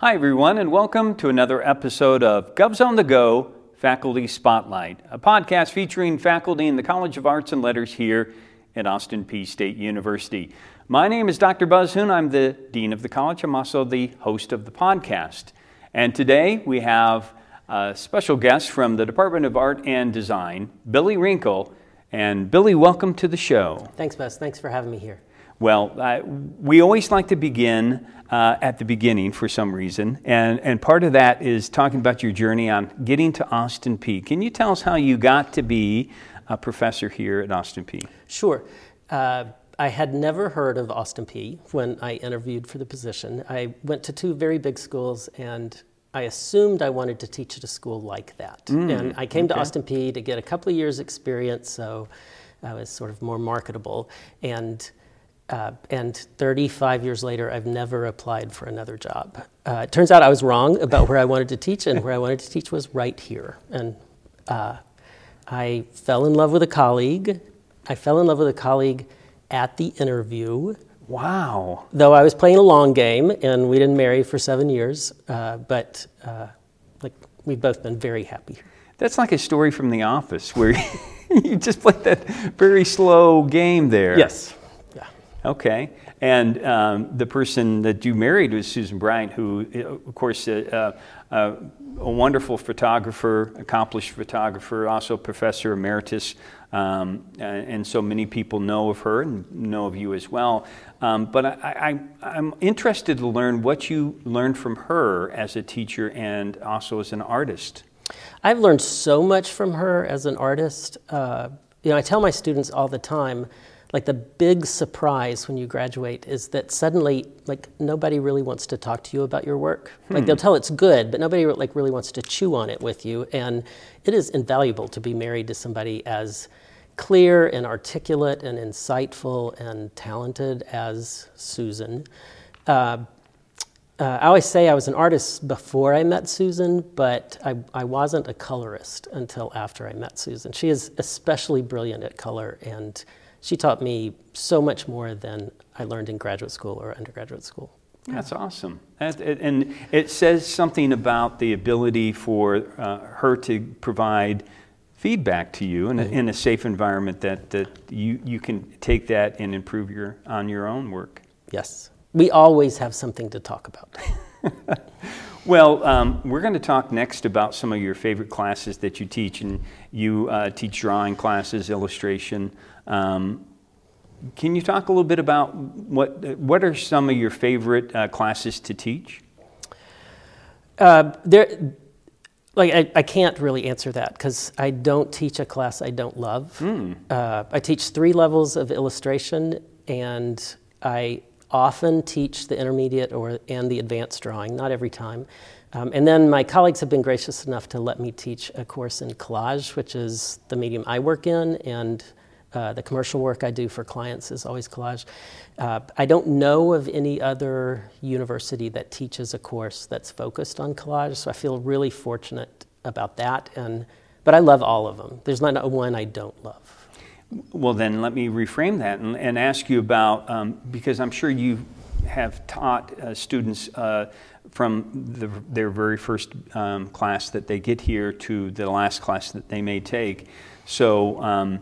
Hi, everyone, and welcome to another episode of Govs on the Go Faculty Spotlight, a podcast featuring faculty in the College of Arts and Letters here at Austin Peay State University. My name is Dr. Buzz Hoon. I'm the Dean of the College. I'm also the host of the podcast. And today we have a special guest from the Department of Art and Design, Billy Renkl. And Billy, welcome to the show. Thanks, Buzz. Thanks for having me here. Well, uh, we always like to begin uh, at the beginning for some reason, and, and part of that is talking about your journey on getting to Austin Peay. Can you tell us how you got to be a professor here at Austin Peay? Sure. Uh, I had never heard of Austin Peay when I interviewed for the position. I went to two very big schools and I assumed I wanted to teach at a school like that. Mm, and I came okay. to Austin Peay to get a couple of years' experience, so I was sort of more marketable. And uh, and 35 years later, I've never applied for another job. Uh, it turns out I was wrong about where I wanted to teach, and where I wanted to teach was right here. And uh, I fell in love with a colleague. I fell in love with a colleague at the interview. Wow. Though I was playing a long game, and we didn't marry for seven years, uh, but uh, like we've both been very happy. That's like a story from The Office, where you just played that very slow game there. Yes. Okay. And um, the person that you married was Susan Bryant, who, of course, uh, uh, a wonderful photographer, accomplished photographer, also professor emeritus. Um, and so many people know of her and know of you as well. Um, but I, am interested to learn what you learned from her as a teacher and also as an artist. I've learned so much from her as an artist. Uh, you know, I tell my students all the time like the big surprise when you graduate is that suddenly like nobody really wants to talk to you about your work hmm. like they'll tell it's good but nobody like really wants to chew on it with you and it is invaluable to be married to somebody as clear and articulate and insightful and talented as susan uh, uh, I always say I was an artist before I met Susan, but I, I wasn't a colorist until after I met Susan. She is especially brilliant at color and she taught me so much more than I learned in graduate school or undergraduate school. That's awesome. And it says something about the ability for uh, her to provide feedback to you in a, mm-hmm. in a safe environment that, that you, you can take that and improve your, on your own work. Yes. We always have something to talk about. well, um, we're going to talk next about some of your favorite classes that you teach. And you uh, teach drawing classes, illustration. Um, can you talk a little bit about what what are some of your favorite uh, classes to teach? Uh, there, like I, I, can't really answer that because I don't teach a class I don't love. Mm. Uh, I teach three levels of illustration, and I often teach the intermediate or and the advanced drawing. Not every time. Um, and then my colleagues have been gracious enough to let me teach a course in collage, which is the medium I work in, and uh, the commercial work I do for clients is always collage. Uh, I don't know of any other university that teaches a course that's focused on collage, so I feel really fortunate about that. And but I love all of them. There's not one I don't love. Well, then let me reframe that and, and ask you about um, because I'm sure you have taught uh, students uh, from the, their very first um, class that they get here to the last class that they may take. So. Um,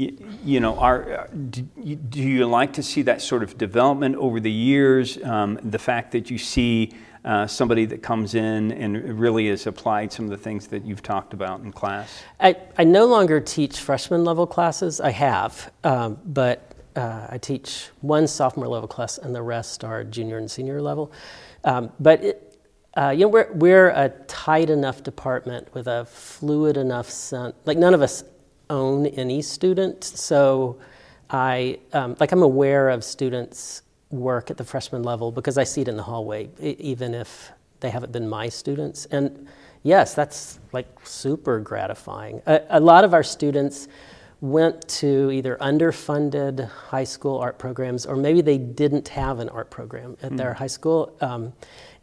you, you know, are, do, you, do, you, like to see that sort of development over the years? Um, the fact that you see uh, somebody that comes in and really has applied some of the things that you've talked about in class? I, I no longer teach freshman level classes. I have, um, but uh, I teach one sophomore level class, and the rest are junior and senior level. Um, but it, uh, you know, we're, we're a tight enough department with a fluid enough sense. Like none of us own any student. So I, um, like, I'm aware of students' work at the freshman level because I see it in the hallway, even if they haven't been my students. And yes, that's like super gratifying. A, a lot of our students went to either underfunded high school art programs or maybe they didn't have an art program at mm. their high school. Um,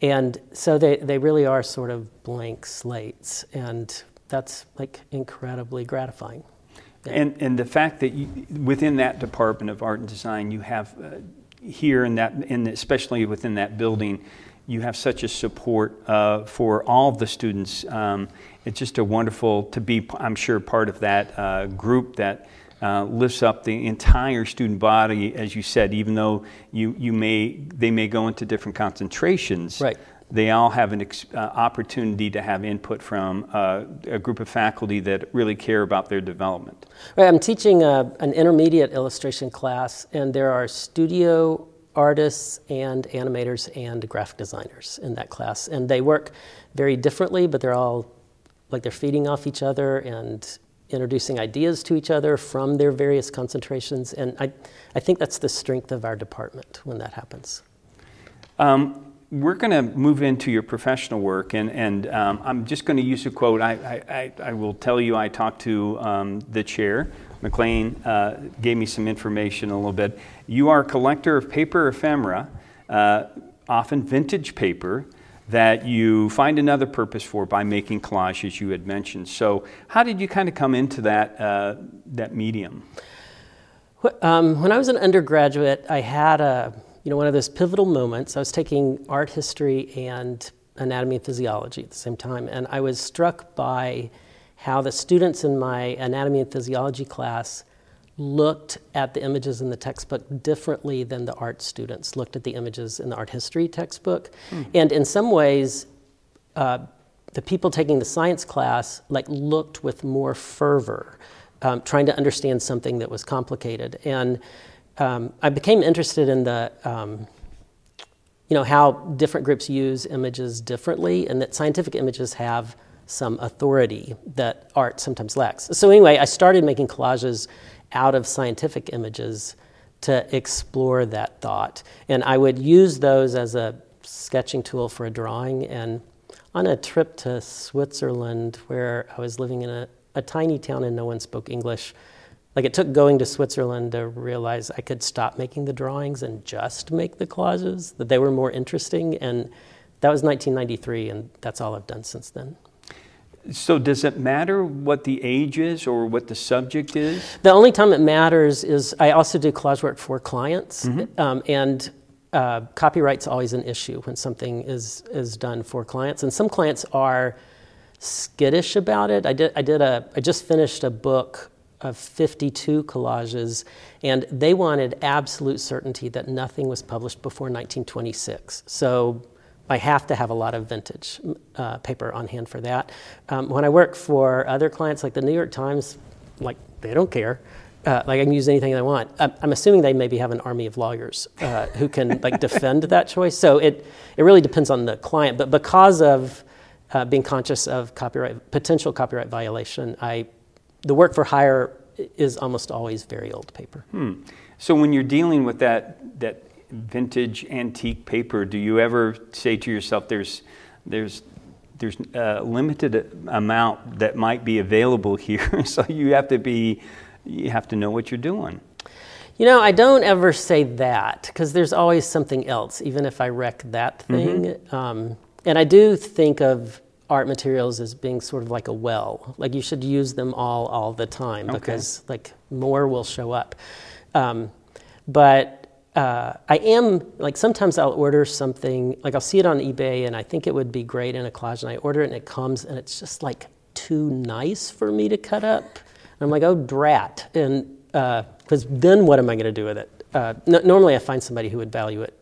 and so they, they really are sort of blank slates. And that's like incredibly gratifying. And, and the fact that you, within that department of art and design, you have uh, here in that, in especially within that building, you have such a support uh, for all the students. Um, it's just a wonderful to be, I'm sure, part of that uh, group that uh, lifts up the entire student body, as you said, even though you, you may, they may go into different concentrations. Right. They all have an ex- uh, opportunity to have input from uh, a group of faculty that really care about their development. Right, I'm teaching a, an intermediate illustration class, and there are studio artists and animators and graphic designers in that class. And they work very differently, but they're all like they're feeding off each other and introducing ideas to each other from their various concentrations. And I, I think that's the strength of our department when that happens. Um, we're going to move into your professional work, and, and um, I'm just going to use a quote. I, I, I, will tell you, I talked to um, the chair. McLean uh, gave me some information a little bit. You are a collector of paper ephemera, uh, often vintage paper, that you find another purpose for by making collages, as you had mentioned. So, how did you kind of come into that, uh, that medium? Um, when I was an undergraduate, I had a, you know, one of those pivotal moments. I was taking art history and anatomy and physiology at the same time, and I was struck by how the students in my anatomy and physiology class looked at the images in the textbook differently than the art students looked at the images in the art history textbook. Mm. And in some ways, uh, the people taking the science class like looked with more fervor, um, trying to understand something that was complicated. And um, I became interested in the, um, you know, how different groups use images differently, and that scientific images have some authority that art sometimes lacks. So anyway, I started making collages out of scientific images to explore that thought. And I would use those as a sketching tool for a drawing. And on a trip to Switzerland, where I was living in a, a tiny town and no one spoke English, like it took going to Switzerland to realize I could stop making the drawings and just make the collages, that they were more interesting. And that was 1993, and that's all I've done since then. So, does it matter what the age is or what the subject is? The only time it matters is I also do collage work for clients, mm-hmm. um, and uh, copyright's always an issue when something is is done for clients, and some clients are skittish about it. I did I did a I just finished a book of 52 collages, and they wanted absolute certainty that nothing was published before 1926. So I have to have a lot of vintage uh, paper on hand for that. Um, when I work for other clients, like the New York Times, like they don't care. Uh, like I can use anything I want. I'm assuming they maybe have an army of lawyers uh, who can like defend that choice. So it it really depends on the client. But because of uh, being conscious of copyright potential copyright violation, I the work for hire is almost always very old paper. Hmm. So when you're dealing with that that vintage antique paper, do you ever say to yourself, "There's, there's, there's a limited amount that might be available here, so you have to be, you have to know what you're doing." You know, I don't ever say that because there's always something else, even if I wreck that thing. Mm-hmm. Um, and I do think of art materials as being sort of like a well. Like you should use them all all the time okay. because like more will show up. Um, but uh, I am like sometimes I'll order something like I'll see it on eBay and I think it would be great in a collage and I order it and it comes and it's just like too nice for me to cut up. And I'm like, oh drat, and because uh, then what am I going to do with it? Uh, normally I find somebody who would value it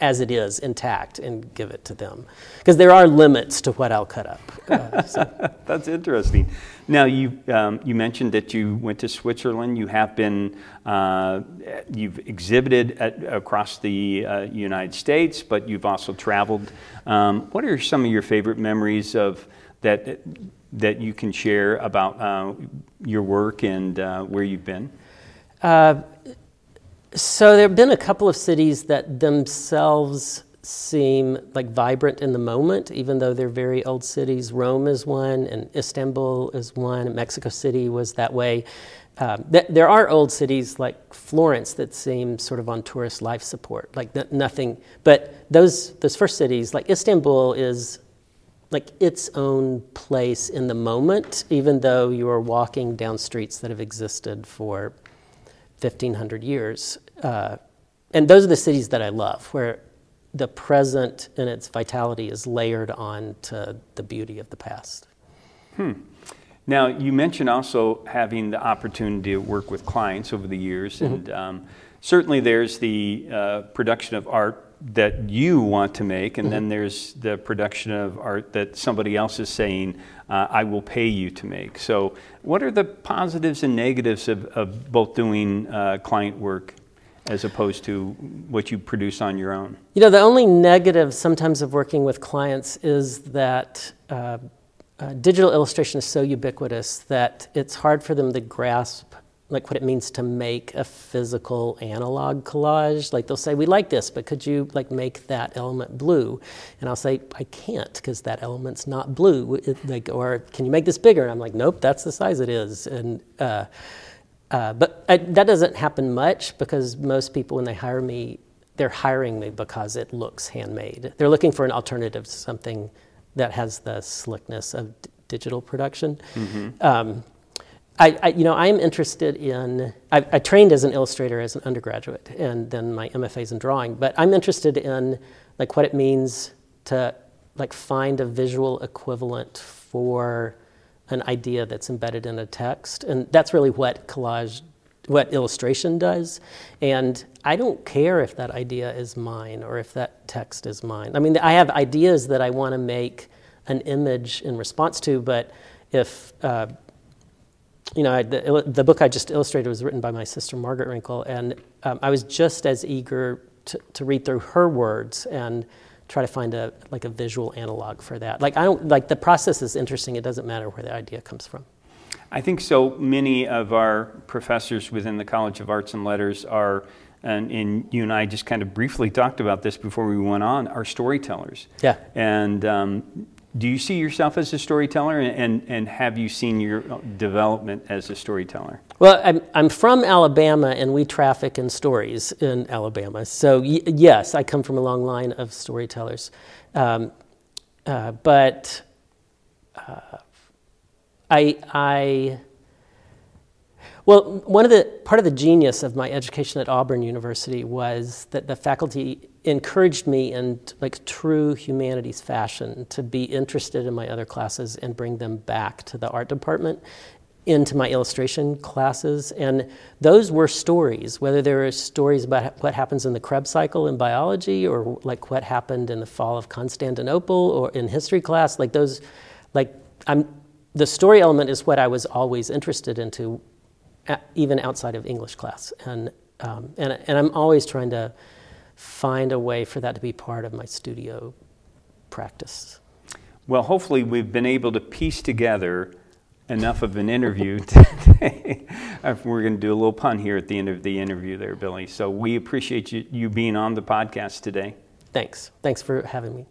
as it is, intact, and give it to them. Because there are limits to what I'll cut up. Uh, so. That's interesting. Now, you, um, you mentioned that you went to Switzerland. You have been, uh, you've exhibited at, across the uh, United States, but you've also traveled. Um, what are some of your favorite memories of that, that you can share about uh, your work and uh, where you've been? So there have been a couple of cities that themselves seem like vibrant in the moment, even though they're very old cities. Rome is one, and Istanbul is one. Mexico City was that way. Um, th- there are old cities like Florence that seem sort of on tourist life support, like n- nothing. But those those first cities, like Istanbul, is like its own place in the moment, even though you are walking down streets that have existed for 1500 years. Uh, and those are the cities that I love, where the present and its vitality is layered on to the beauty of the past. Hmm. Now, you mentioned also having the opportunity to work with clients over the years, mm-hmm. and um, certainly there's the uh, production of art that you want to make, and mm-hmm. then there's the production of art that somebody else is saying, uh, I will pay you to make. So, what are the positives and negatives of, of both doing uh, client work as opposed to what you produce on your own? You know, the only negative sometimes of working with clients is that uh, uh, digital illustration is so ubiquitous that it's hard for them to grasp like what it means to make a physical analog collage. Like they'll say we like this but could you like make that element blue? And i'll say i can't because that element's not blue. It, like or can you make this bigger? And i'm like nope that's the size it is. And uh, uh, but I, that doesn't happen much because most people, when they hire me, they're hiring me because it looks handmade. They're looking for an alternative to something that has the slickness of d- digital production. Mm-hmm. Um, I, I, you know, I'm interested in. I, I, trained as an illustrator as an undergraduate, and then my MFA's in drawing. But I'm interested in like what it means to like find a visual equivalent for an idea that's embedded in a text. And that's really what collage, what illustration does. And I don't care if that idea is mine or if that text is mine. I mean, I have ideas that I want to make an image in response to, but if, uh, you know, the, the, book I just illustrated was written by my sister Margaret Renkl, and um, I was just as eager to, to read through her words and try to find a like a visual analog for that. Like I don't like the process is interesting. It doesn't matter where the idea comes from. I think so many of our professors within the College of Arts and Letters are and, and, you and I just kind of briefly talked about this before we went on, are storytellers. Yeah. And um, do you see yourself as a storyteller, and, and, and, have you seen your development as a storyteller? Well, I'm, I'm from Alabama, and we traffic in stories in Alabama. So, y- yes, I come from a long line of storytellers. Um, uh, but uh, I, I well, one of the part of the genius of my education at Auburn University was that the faculty encouraged me in like true humanities fashion to be interested in my other classes and bring them back to the art department into my illustration classes. And those were stories whether they were stories about what happens in the krebs cycle in biology or like what happened in the fall of constantinople or in history class like those like i'm the story element is what i was always interested into even outside of English class. And, um, and, and I'm always trying to find a way for that to be part of my studio practice. Well, hopefully, we've been able to piece together enough of an interview today. We're going to do a little pun here at the end of the interview, there, Billy. So we appreciate you, you being on the podcast today. Thanks. Thanks for having me.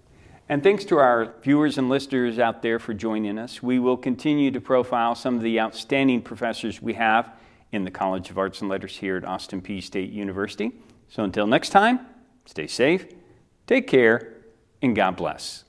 And thanks to our viewers and listeners out there for joining us. We will continue to profile some of the outstanding professors we have in the College of Arts and Letters here at Austin Peay State University. So until next time, stay safe, take care, and God bless.